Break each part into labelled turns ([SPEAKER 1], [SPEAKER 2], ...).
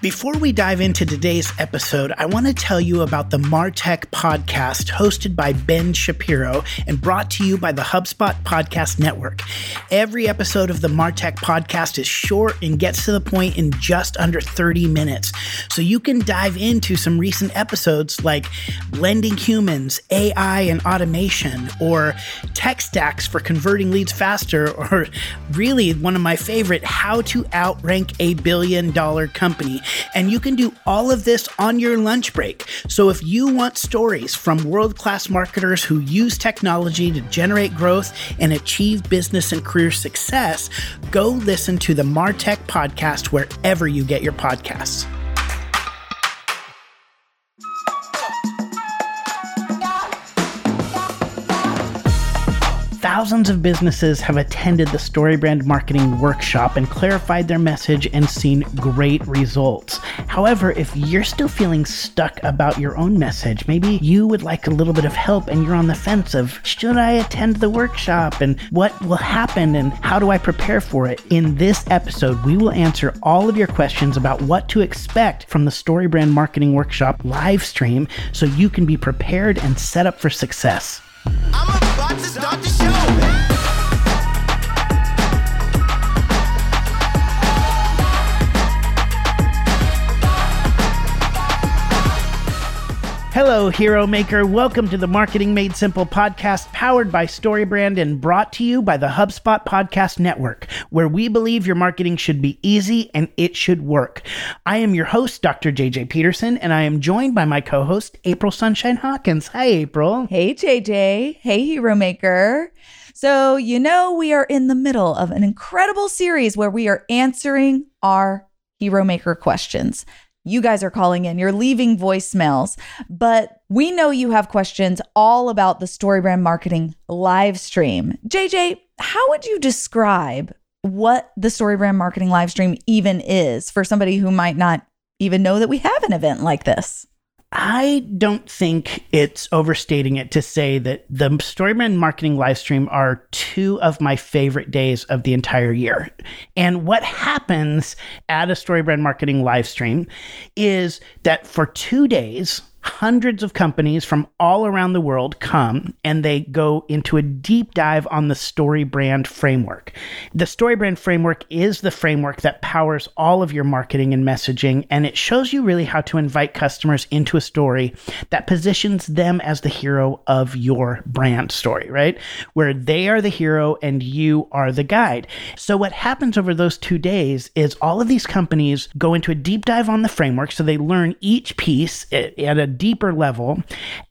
[SPEAKER 1] Before we dive into today's episode, I want to tell you about the Martech podcast hosted by Ben Shapiro and brought to you by the HubSpot Podcast Network. Every episode of the Martech podcast is short and gets to the point in just under 30 minutes. So you can dive into some recent episodes like blending humans, AI and automation, or tech stacks for converting leads faster, or really one of my favorite, how to outrank a billion dollar company. And you can do all of this on your lunch break. So if you want stories from world class marketers who use technology to generate growth and achieve business and career success, go listen to the Martech podcast wherever you get your podcasts. Thousands of businesses have attended the StoryBrand Marketing Workshop and clarified their message and seen great results. However, if you're still feeling stuck about your own message, maybe you would like a little bit of help and you're on the fence of should I attend the workshop and what will happen and how do I prepare for it? In this episode, we will answer all of your questions about what to expect from the StoryBrand Marketing Workshop live stream so you can be prepared and set up for success. I'm about to start the show. Hello, Hero Maker. Welcome to the Marketing Made Simple podcast, powered by StoryBrand and brought to you by the HubSpot Podcast Network, where we believe your marketing should be easy and it should work. I am your host, Dr. JJ Peterson, and I am joined by my co host, April Sunshine Hawkins. Hi, April.
[SPEAKER 2] Hey, JJ. Hey, Hero Maker. So, you know, we are in the middle of an incredible series where we are answering our Hero Maker questions. You guys are calling in, you're leaving voicemails, but we know you have questions all about the StoryBrand marketing live stream. JJ, how would you describe what the StoryBrand marketing live stream even is for somebody who might not even know that we have an event like this?
[SPEAKER 1] I don't think it's overstating it to say that the StoryBrand marketing live stream are two of my favorite days of the entire year. And what happens at a StoryBrand marketing live stream is that for two days, hundreds of companies from all around the world come and they go into a deep dive on the story brand framework. The story brand framework is the framework that powers all of your marketing and messaging, and it shows you really how to invite customers into a story that positions them as the hero of your brand story, right? Where they are the hero and you are the guide. So, what happens over those two days is all of these companies go into a deep dive on the framework. So, they learn each piece eh, at a deeper level.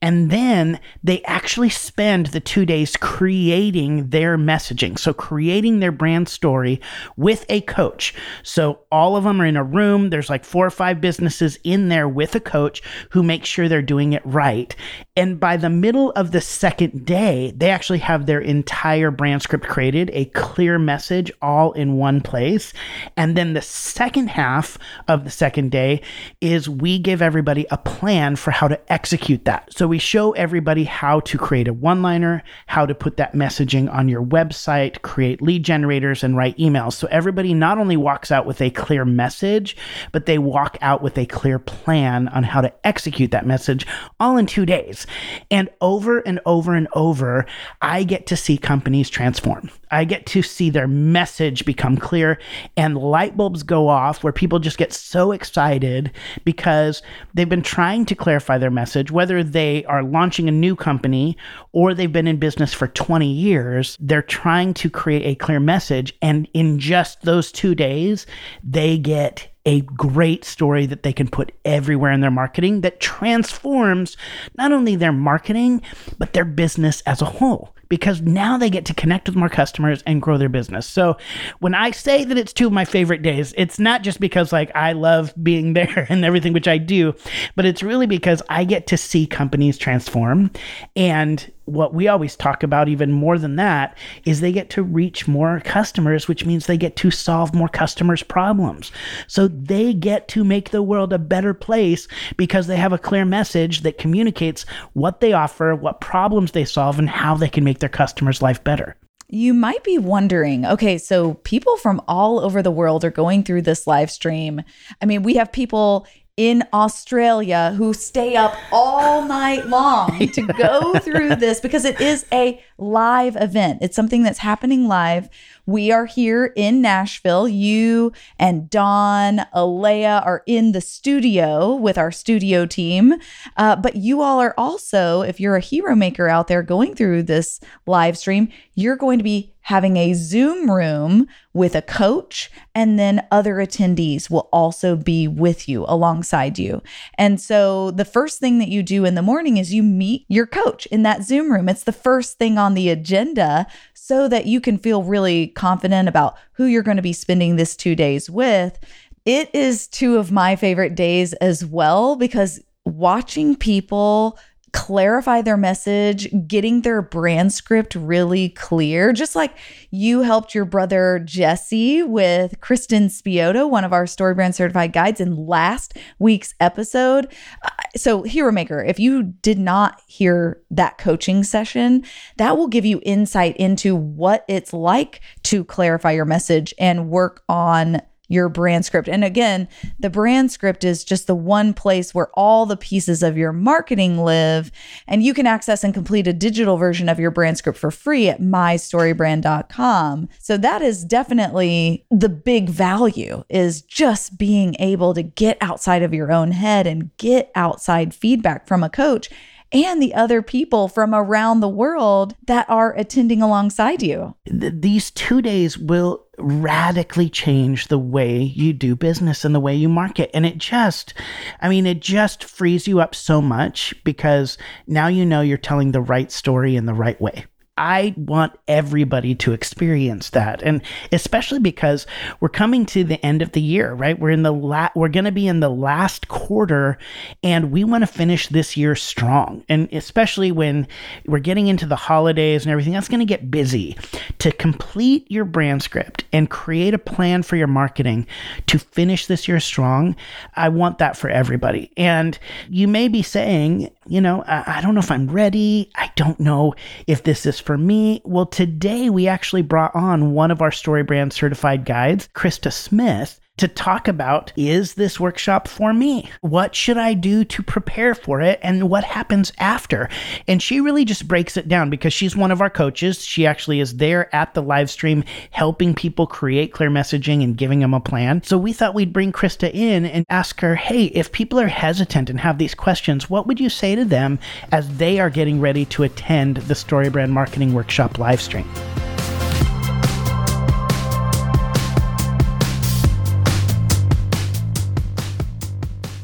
[SPEAKER 1] And then they actually spend the two days creating their messaging. So, creating their brand story with a coach. So, all of them are in a room. There's like four or five businesses in there with a coach who makes sure they're doing it right. And by the middle of the second day, they actually have their entire brand script created, a clear message all in one place. And then the second half of the second day is we give everybody a plan for how to execute that. So we show everybody how to create a one liner, how to put that messaging on your website, create lead generators, and write emails. So everybody not only walks out with a clear message, but they walk out with a clear plan on how to execute that message all in two days. And over and over and over, I get to see companies transform. I get to see their message become clear and light bulbs go off where people just get so excited because they've been trying to clarify their message, whether they are launching a new company or they've been in business for 20 years, they're trying to create a clear message. And in just those two days, they get a great story that they can put everywhere in their marketing that transforms not only their marketing, but their business as a whole because now they get to connect with more customers and grow their business. So when I say that it's two of my favorite days, it's not just because like I love being there and everything which I do, but it's really because I get to see companies transform and what we always talk about even more than that is they get to reach more customers which means they get to solve more customers problems so they get to make the world a better place because they have a clear message that communicates what they offer what problems they solve and how they can make their customers life better
[SPEAKER 2] You might be wondering okay, so people from all over the world are going through this live stream. I mean, we have people in Australia who stay up all night long to go through this because it is a live event. It's something that's happening live. We are here in Nashville. You and Don, Alea are in the studio with our studio team. Uh, but you all are also, if you're a hero maker out there going through this live stream, you're going to be having a Zoom room with a coach, and then other attendees will also be with you alongside you. And so the first thing that you do in the morning is you meet your coach in that Zoom room. It's the first thing on the agenda so that you can feel really confident about who you're going to be spending this two days with. It is two of my favorite days as well because watching people clarify their message, getting their brand script really clear, just like you helped your brother Jesse with Kristen Spioto, one of our story brand certified guides in last week's episode. Uh, so, Hero Maker, if you did not hear that coaching session, that will give you insight into what it's like to clarify your message and work on your brand script. And again, the brand script is just the one place where all the pieces of your marketing live. And you can access and complete a digital version of your brand script for free at mystorybrand.com. So that is definitely the big value is just being able to get outside of your own head and get outside feedback from a coach and the other people from around the world that are attending alongside you.
[SPEAKER 1] These two days will radically change the way you do business and the way you market. And it just, I mean, it just frees you up so much because now you know you're telling the right story in the right way. I want everybody to experience that. And especially because we're coming to the end of the year, right? We're in the la- we're going to be in the last quarter and we want to finish this year strong. And especially when we're getting into the holidays and everything, that's going to get busy. To complete your brand script and create a plan for your marketing to finish this year strong, I want that for everybody. And you may be saying, you know, I, I don't know if I'm ready. I don't know if this is for me? Well, today we actually brought on one of our StoryBrand certified guides, Krista Smith, to talk about is this workshop for me? What should I do to prepare for it? And what happens after? And she really just breaks it down because she's one of our coaches. She actually is there at the live stream helping people create clear messaging and giving them a plan. So we thought we'd bring Krista in and ask her, hey, if people are hesitant and have these questions, what would you say to them as they are getting ready to attend the StoryBrand Marketing Workshop live stream?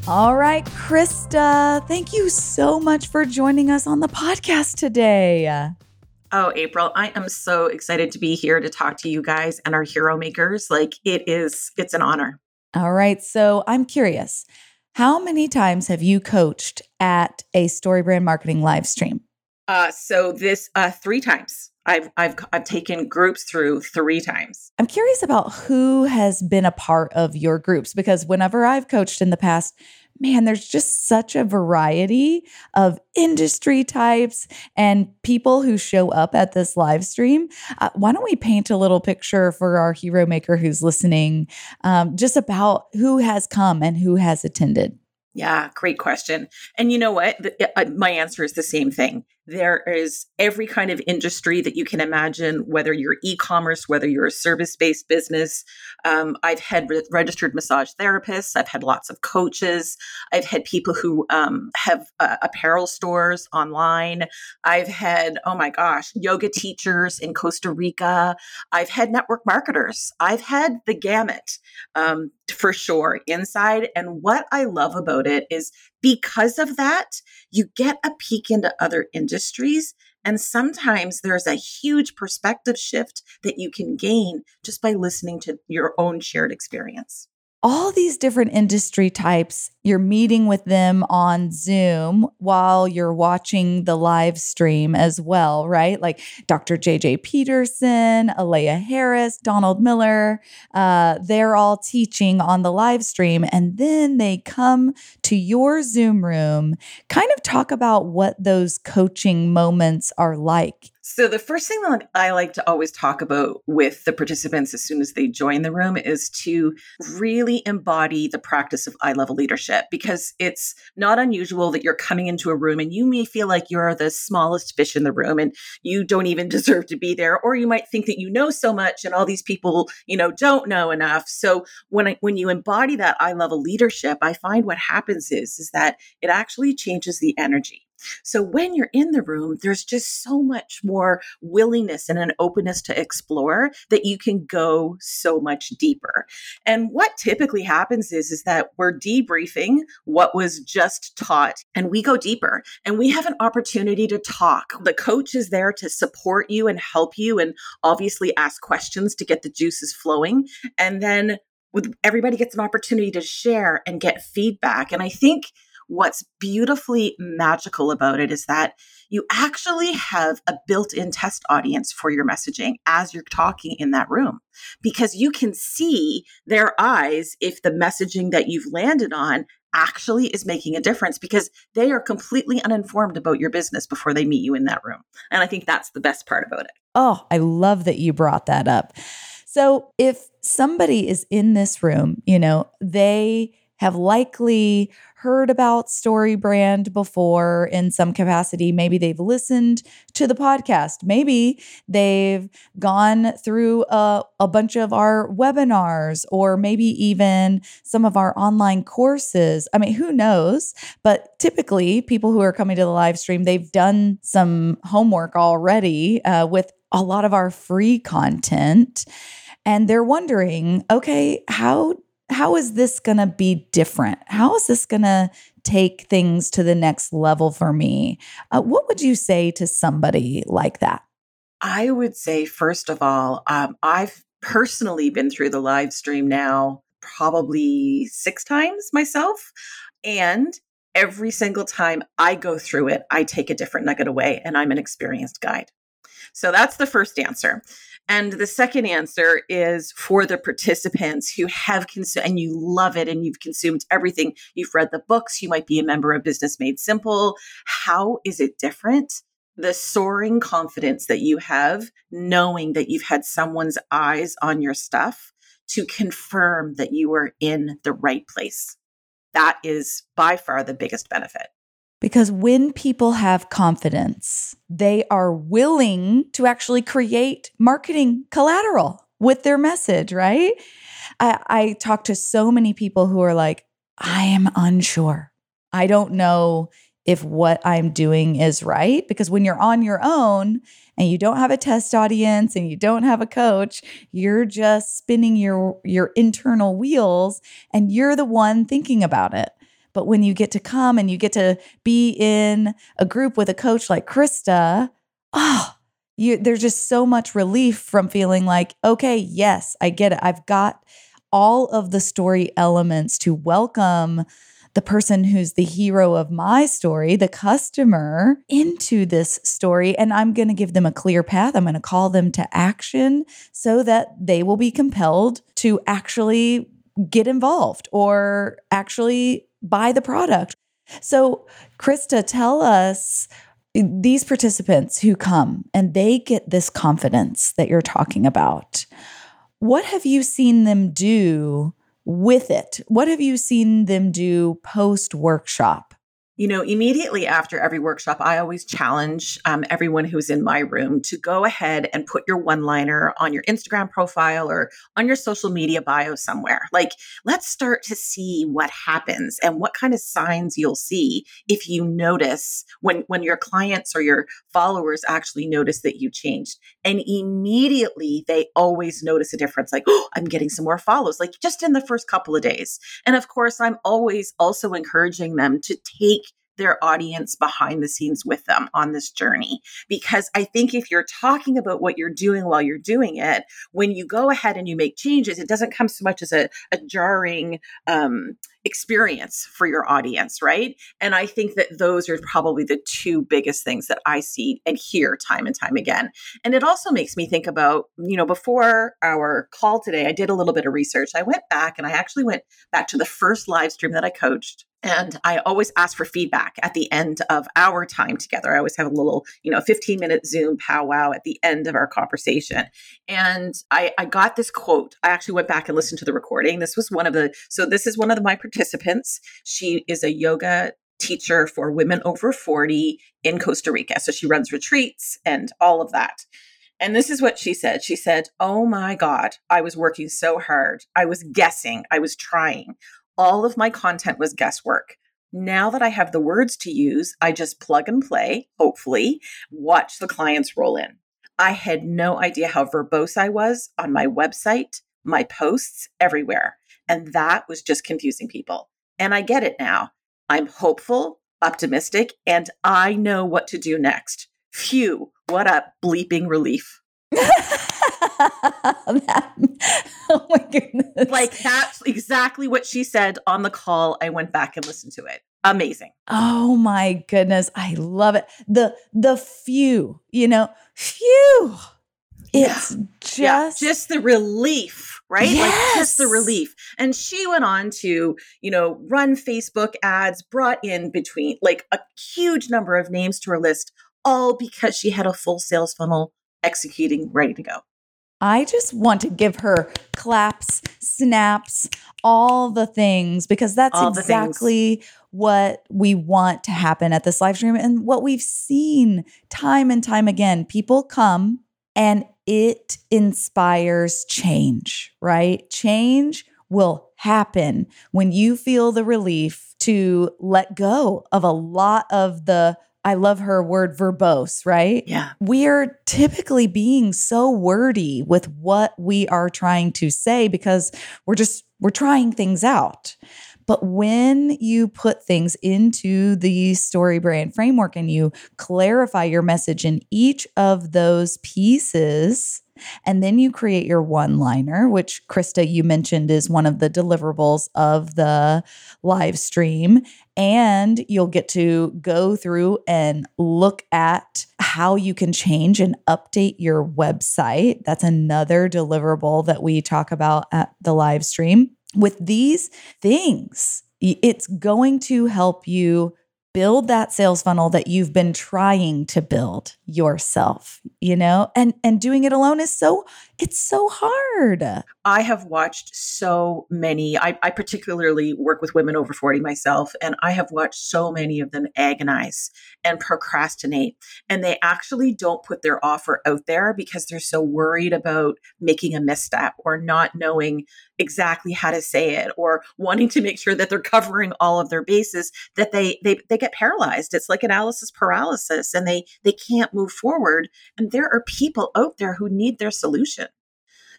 [SPEAKER 2] All right, Krista, thank you so much for joining us on the podcast today.
[SPEAKER 3] Oh, April, I am so excited to be here to talk to you guys and our hero makers. Like it is, it's an honor.
[SPEAKER 2] All right. So I'm curious, how many times have you coached at a StoryBrand marketing live stream?
[SPEAKER 3] Uh, so this uh, three times. I've I've I've taken groups through three times.
[SPEAKER 2] I'm curious about who has been a part of your groups because whenever I've coached in the past, man, there's just such a variety of industry types and people who show up at this live stream. Uh, why don't we paint a little picture for our hero maker who's listening, um, just about who has come and who has attended?
[SPEAKER 3] Yeah, great question. And you know what? The, uh, my answer is the same thing. There is every kind of industry that you can imagine, whether you're e commerce, whether you're a service based business. Um, I've had re- registered massage therapists, I've had lots of coaches, I've had people who um, have uh, apparel stores online. I've had, oh my gosh, yoga teachers in Costa Rica. I've had network marketers. I've had the gamut um, for sure inside. And what I love about it is because of that, you get a peek into other industries. And sometimes there's a huge perspective shift that you can gain just by listening to your own shared experience
[SPEAKER 2] all these different industry types. You're meeting with them on Zoom while you're watching the live stream as well, right? Like Dr. JJ Peterson, Alea Harris, Donald Miller. Uh, they're all teaching on the live stream. And then they come to your Zoom room, kind of talk about what those coaching moments are like
[SPEAKER 3] So, the first thing that I like to always talk about with the participants as soon as they join the room is to really embody the practice of eye level leadership because it's not unusual that you're coming into a room and you may feel like you're the smallest fish in the room and you don't even deserve to be there or you might think that you know so much and all these people, you know, don't know enough. So, when I, when you embody that eye level leadership, I find what happens is is that it actually changes the energy. So when you're in the room, there's just so much more willingness and an openness to explore that you can go so much deeper. And what typically happens is, is that we're debriefing what was just taught and we go deeper and we have an opportunity to talk. The coach is there to support you and help you and obviously ask questions to get the juices flowing. And then with everybody gets an opportunity to share and get feedback. And I think what's beautifully magical about it is that you actually have a built in test audience for your messaging as you're talking in that room because you can see their eyes if the messaging that you've landed on actually is making a difference because they are completely uninformed about your business before they meet you in that room. And I think that's the best part about it.
[SPEAKER 2] Oh, I love that you brought that up. So, if somebody is in this room, you know, they have likely heard about StoryBrand before in some capacity. Maybe they've listened to the podcast. Maybe they've gone through a, a bunch of our webinars or maybe even some of our online courses. I mean, who knows? But typically, people who are coming to the live stream, they've done some homework already uh, with a lot of our free content. And they're wondering, okay, how how is this going to be different? How is this going to take things to the next level for me? Uh, what would you say to somebody like that?
[SPEAKER 3] I would say, first of all, um, I've personally been through the live stream now probably six times myself. And every single time I go through it, I take a different nugget away, and I'm an experienced guide. So that's the first answer. And the second answer is for the participants who have consumed and you love it and you've consumed everything. You've read the books, you might be a member of Business Made Simple. How is it different? The soaring confidence that you have, knowing that you've had someone's eyes on your stuff to confirm that you are in the right place. That is by far the biggest benefit.
[SPEAKER 2] Because when people have confidence, they are willing to actually create marketing collateral with their message, right? I, I talk to so many people who are like, I am unsure. I don't know if what I'm doing is right. Because when you're on your own and you don't have a test audience and you don't have a coach, you're just spinning your, your internal wheels and you're the one thinking about it. But when you get to come and you get to be in a group with a coach like Krista, oh, you, there's just so much relief from feeling like, okay, yes, I get it. I've got all of the story elements to welcome the person who's the hero of my story, the customer, into this story. And I'm going to give them a clear path. I'm going to call them to action so that they will be compelled to actually get involved or actually buy the product. So, Krista, tell us these participants who come and they get this confidence that you're talking about. What have you seen them do with it? What have you seen them do post workshop?
[SPEAKER 3] You know, immediately after every workshop, I always challenge um, everyone who's in my room to go ahead and put your one liner on your Instagram profile or on your social media bio somewhere. Like, let's start to see what happens and what kind of signs you'll see if you notice when, when your clients or your followers actually notice that you changed. And immediately they always notice a difference like, oh, I'm getting some more follows, like just in the first couple of days. And of course, I'm always also encouraging them to take their audience behind the scenes with them on this journey. Because I think if you're talking about what you're doing while you're doing it, when you go ahead and you make changes, it doesn't come so much as a, a jarring um, experience for your audience, right? And I think that those are probably the two biggest things that I see and hear time and time again. And it also makes me think about, you know, before our call today, I did a little bit of research. I went back and I actually went back to the first live stream that I coached and I always ask for feedback at the end of our time together. I always have a little, you know, 15 minute Zoom powwow at the end of our conversation. And I, I got this quote. I actually went back and listened to the recording. This was one of the, so this is one of the, my participants. She is a yoga teacher for women over 40 in Costa Rica. So she runs retreats and all of that. And this is what she said. She said, Oh my God, I was working so hard. I was guessing. I was trying. All of my content was guesswork. Now that I have the words to use, I just plug and play, hopefully, watch the clients roll in. I had no idea how verbose I was on my website, my posts, everywhere. And that was just confusing people. And I get it now. I'm hopeful, optimistic, and I know what to do next. Phew, what a bleeping relief.
[SPEAKER 2] that, oh my goodness.
[SPEAKER 3] Like that's exactly what she said on the call. I went back and listened to it. Amazing.
[SPEAKER 2] Oh my goodness. I love it. The the few, you know, phew. It's
[SPEAKER 3] Yeah.
[SPEAKER 2] just
[SPEAKER 3] yeah, just the relief, right? Like just the relief. And she went on to, you know, run Facebook ads, brought in between like a huge number of names to her list, all because she had a full sales funnel executing ready to go.
[SPEAKER 2] I just want to give her claps, snaps, all the things because that's
[SPEAKER 3] the things.
[SPEAKER 2] exactly what we want to happen at this live stream and what we've seen time and time again. People come and it inspires change, right? Change will happen when you feel the relief to let go of a lot of the I love her word verbose, right?
[SPEAKER 3] Yeah.
[SPEAKER 2] we're typically being so wordy with what we are trying to say because we're just we're trying things out but when you put things into the story brand framework and you clarify your message in each of those pieces and then you create your one liner which krista you mentioned is one of the deliverables of the live stream and you'll get to go through and look at how you can change and update your website. That's another deliverable that we talk about at the live stream. With these things, it's going to help you build that sales funnel that you've been trying to build yourself, you know? And and doing it alone is so it's so hard.
[SPEAKER 3] I have watched so many. I, I particularly work with women over 40 myself, and I have watched so many of them agonize and procrastinate. And they actually don't put their offer out there because they're so worried about making a misstep or not knowing exactly how to say it or wanting to make sure that they're covering all of their bases that they they, they get paralyzed. It's like analysis paralysis and they they can't move forward. And there are people out there who need their solution.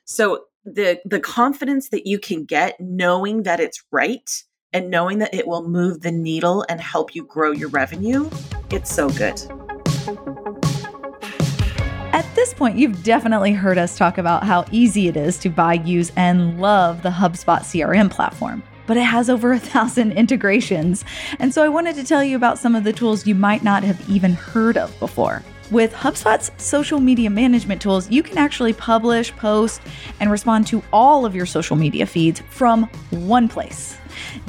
[SPEAKER 3] So the the confidence that you can get knowing that it's right and knowing that it will move the needle and help you grow your revenue, it's so good.
[SPEAKER 2] At this point, you've definitely heard us talk about how easy it is to buy, use, and love the HubSpot CRM platform. But it has over a thousand integrations. And so I wanted to tell you about some of the tools you might not have even heard of before. With HubSpot's social media management tools, you can actually publish, post, and respond to all of your social media feeds from one place.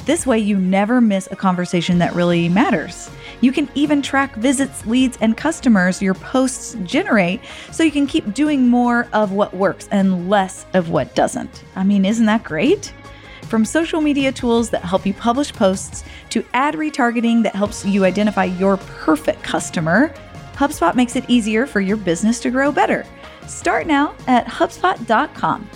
[SPEAKER 2] This way, you never miss a conversation that really matters. You can even track visits, leads, and customers your posts generate so you can keep doing more of what works and less of what doesn't. I mean, isn't that great? From social media tools that help you publish posts to ad retargeting that helps you identify your perfect customer, HubSpot makes it easier for your business to grow better. Start now at HubSpot.com.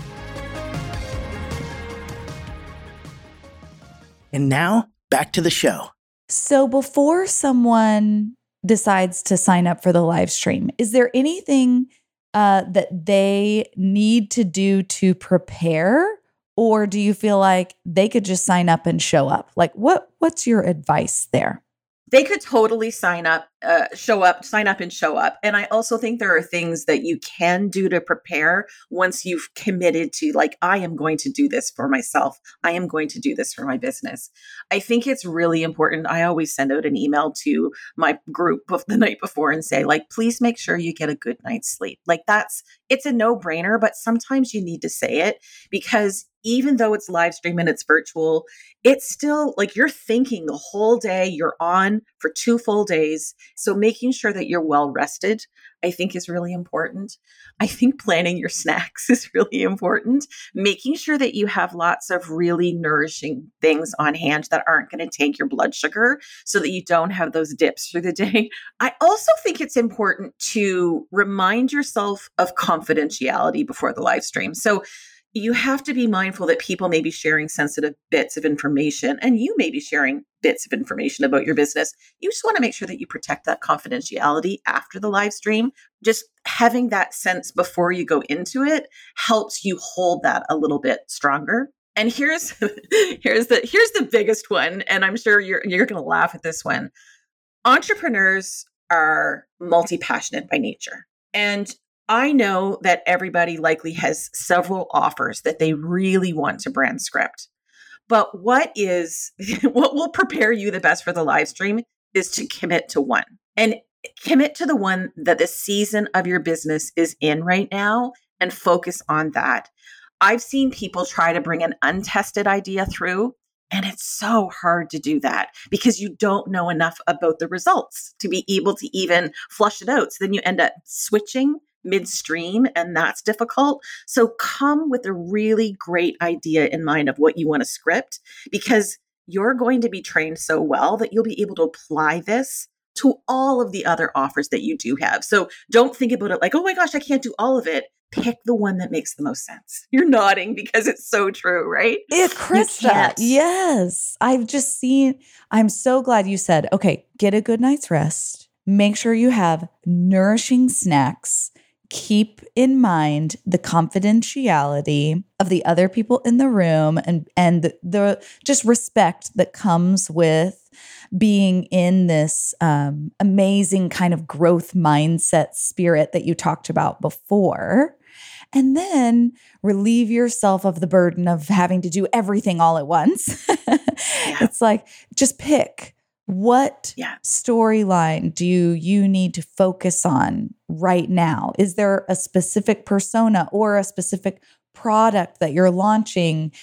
[SPEAKER 1] And now back to the show.
[SPEAKER 2] So before someone decides to sign up for the live stream, is there anything uh, that they need to do to prepare, or do you feel like they could just sign up and show up? Like, what what's your advice there?
[SPEAKER 3] They could totally sign up, uh, show up, sign up and show up. And I also think there are things that you can do to prepare once you've committed to, like, I am going to do this for myself. I am going to do this for my business. I think it's really important. I always send out an email to my group of the night before and say, like, please make sure you get a good night's sleep. Like, that's, it's a no brainer, but sometimes you need to say it because even though it's live stream and it's virtual, it's still like you're thinking the whole day, you're on for two full days. So making sure that you're well rested, I think is really important. I think planning your snacks is really important. Making sure that you have lots of really nourishing things on hand that aren't going to take your blood sugar so that you don't have those dips through the day. I also think it's important to remind yourself of confidentiality before the live stream. So you have to be mindful that people may be sharing sensitive bits of information and you may be sharing bits of information about your business. You just want to make sure that you protect that confidentiality after the live stream. Just having that sense before you go into it helps you hold that a little bit stronger. And here's here's the here's the biggest one and I'm sure you're you're going to laugh at this one. Entrepreneurs are multi-passionate by nature. And I know that everybody likely has several offers that they really want to brand script. But what is what will prepare you the best for the live stream is to commit to one and commit to the one that the season of your business is in right now and focus on that. I've seen people try to bring an untested idea through and it's so hard to do that because you don't know enough about the results to be able to even flush it out. So then you end up switching midstream and that's difficult. So come with a really great idea in mind of what you want to script because you're going to be trained so well that you'll be able to apply this to all of the other offers that you do have. So don't think about it like, oh my gosh, I can't do all of it. Pick the one that makes the most sense. You're nodding because it's so true, right?
[SPEAKER 2] Yeah, Krista. Yes. I've just seen, I'm so glad you said, okay, get a good night's rest. Make sure you have nourishing snacks keep in mind the confidentiality of the other people in the room and and the, the just respect that comes with being in this um, amazing kind of growth mindset spirit that you talked about before and then relieve yourself of the burden of having to do everything all at once. yeah. It's like just pick what yeah. storyline do you need to focus on right now? Is there a specific persona or a specific product that you're launching?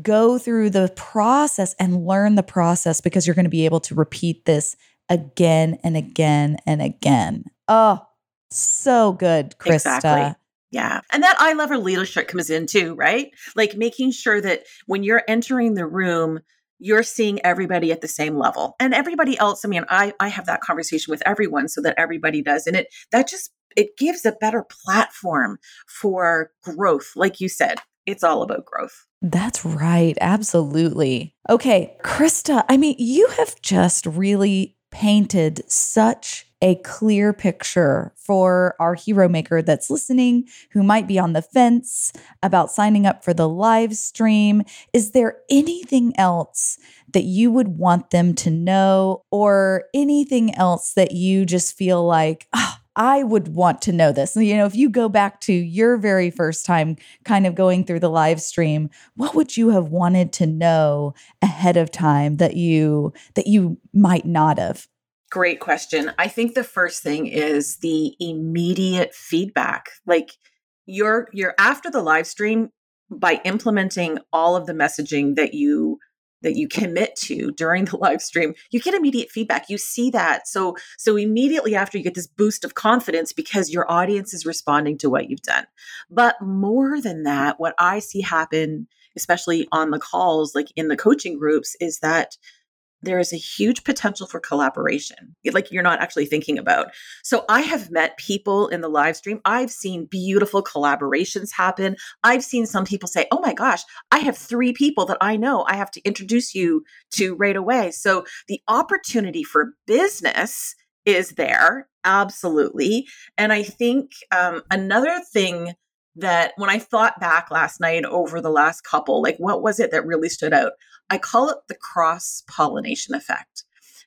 [SPEAKER 2] Go through the process and learn the process because you're going to be able to repeat this again and again and again. Oh, so good, Krista. Exactly.
[SPEAKER 3] Yeah. And that eye level leadership comes in too, right? Like making sure that when you're entering the room, you're seeing everybody at the same level. And everybody else i mean i i have that conversation with everyone so that everybody does. And it that just it gives a better platform for growth. Like you said it's all about growth.
[SPEAKER 2] That's right. Absolutely. Okay krista i mean you have just really painted such a clear picture for our hero maker that's listening who might be on the fence about signing up for the live stream. Is there anything else that you would want them to know, or anything else that you just feel like, oh, I would want to know this. You know, if you go back to your very first time kind of going through the live stream, what would you have wanted to know ahead of time that you that you might not have?
[SPEAKER 3] Great question. I think the first thing is the immediate feedback. Like you're you're after the live stream by implementing all of the messaging that you that you commit to during the live stream you get immediate feedback you see that so so immediately after you get this boost of confidence because your audience is responding to what you've done but more than that what i see happen especially on the calls like in the coaching groups is that there is a huge potential for collaboration, like you're not actually thinking about. So I have met people in the live stream. I've seen beautiful collaborations happen. I've seen some people say, Oh my gosh, I have three people that I know I have to introduce you to right away. So the opportunity for business is there, absolutely. And I think um, another thing that when I thought back last night over the last couple, like what was it that really stood out? I call it the cross pollination effect.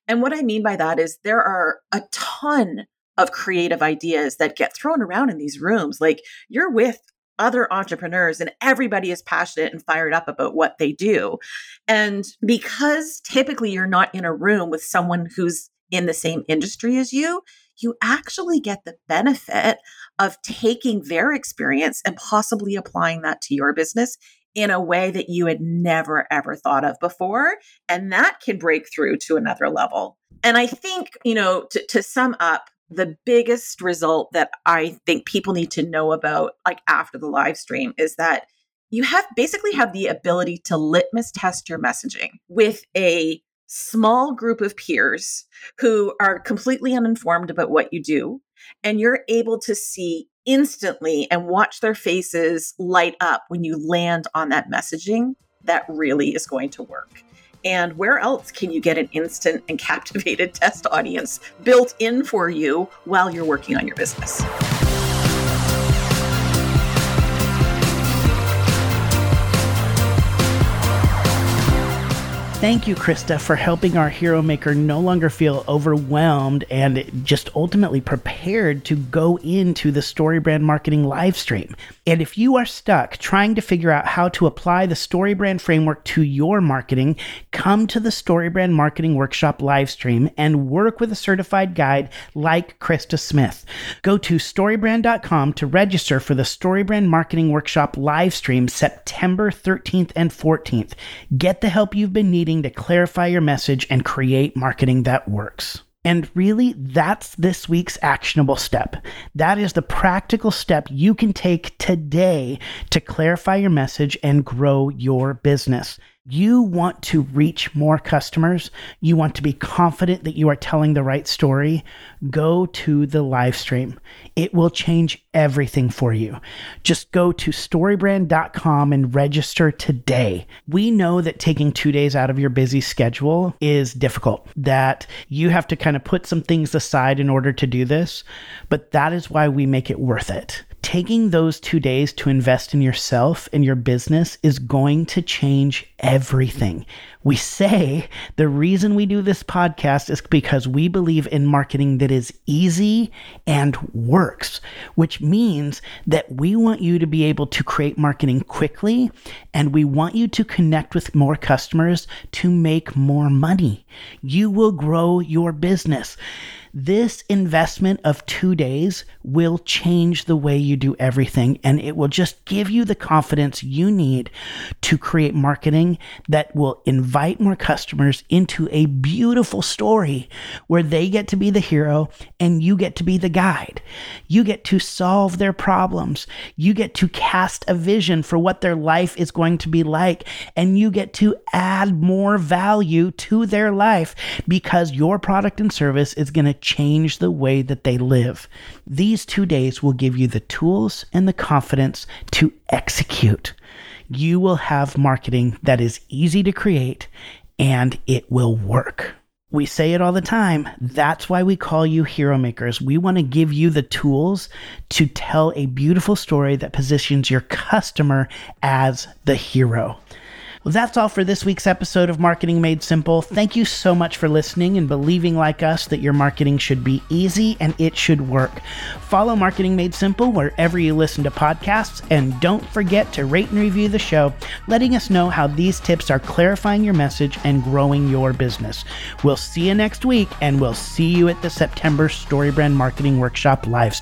[SPEAKER 3] And what I mean by that is there are a ton of creative ideas that get thrown around in these rooms. Like you're with other entrepreneurs and everybody is passionate and fired up about what they do. And because typically you're not in a room with someone who's in the same industry as you, you actually get the benefit of taking their experience and possibly applying that to your business in a way that you had never ever thought of before. And that can break through to another level. And I think, you know, to, to sum up, the biggest result that I think people need to know about, like after the live stream, is that you have basically have the ability to litmus test your messaging with a small group of peers who are completely uninformed about what you do. And you're able to see instantly and watch their faces light up when you land on that messaging that really is going to work. And where else can you get an instant and captivated test audience built in for you while you're working on your business?
[SPEAKER 1] Thank you, Krista, for helping our hero maker no longer feel overwhelmed and just ultimately prepared to go into the StoryBrand marketing live stream. And if you are stuck trying to figure out how to apply the StoryBrand framework to your marketing, come to the StoryBrand marketing workshop live stream and work with a certified guide like Krista Smith. Go to storybrand.com to register for the StoryBrand marketing workshop live stream September 13th and 14th. Get the help you've been needing to clarify your message and create marketing that works. And really, that's this week's actionable step. That is the practical step you can take today to clarify your message and grow your business. You want to reach more customers. You want to be confident that you are telling the right story. Go to the live stream. It will change everything for you. Just go to storybrand.com and register today. We know that taking two days out of your busy schedule is difficult, that you have to kind of put some things aside in order to do this, but that is why we make it worth it taking those two days to invest in yourself and your business is going to change everything. We say the reason we do this podcast is because we believe in marketing that is easy and works, which means that we want you to be able to create marketing quickly and we want you to connect with more customers to make more money. You will grow your business. This investment of two days will change the way you do everything, and it will just give you the confidence you need to create marketing that will invite more customers into a beautiful story where they get to be the hero and you get to be the guide. You get to solve their problems, you get to cast a vision for what their life is going to be like, and you get to add more value to their life because your product and service is going to change the way that they live. These two days will give you the tools and the confidence to execute. You will have marketing that is easy to create and it will work. We say it all the time. That's why we call you hero makers. We want to give you the tools to tell a beautiful story that positions your customer as the hero. Well, that's all for this week's episode of Marketing Made Simple. Thank you so much for listening and believing, like us, that your marketing should be easy and it should work. Follow Marketing Made Simple wherever you listen to podcasts, and don't forget to rate and review the show, letting us know how these tips are clarifying your message and growing your business. We'll see you next week, and we'll see you at the September StoryBrand Marketing Workshop live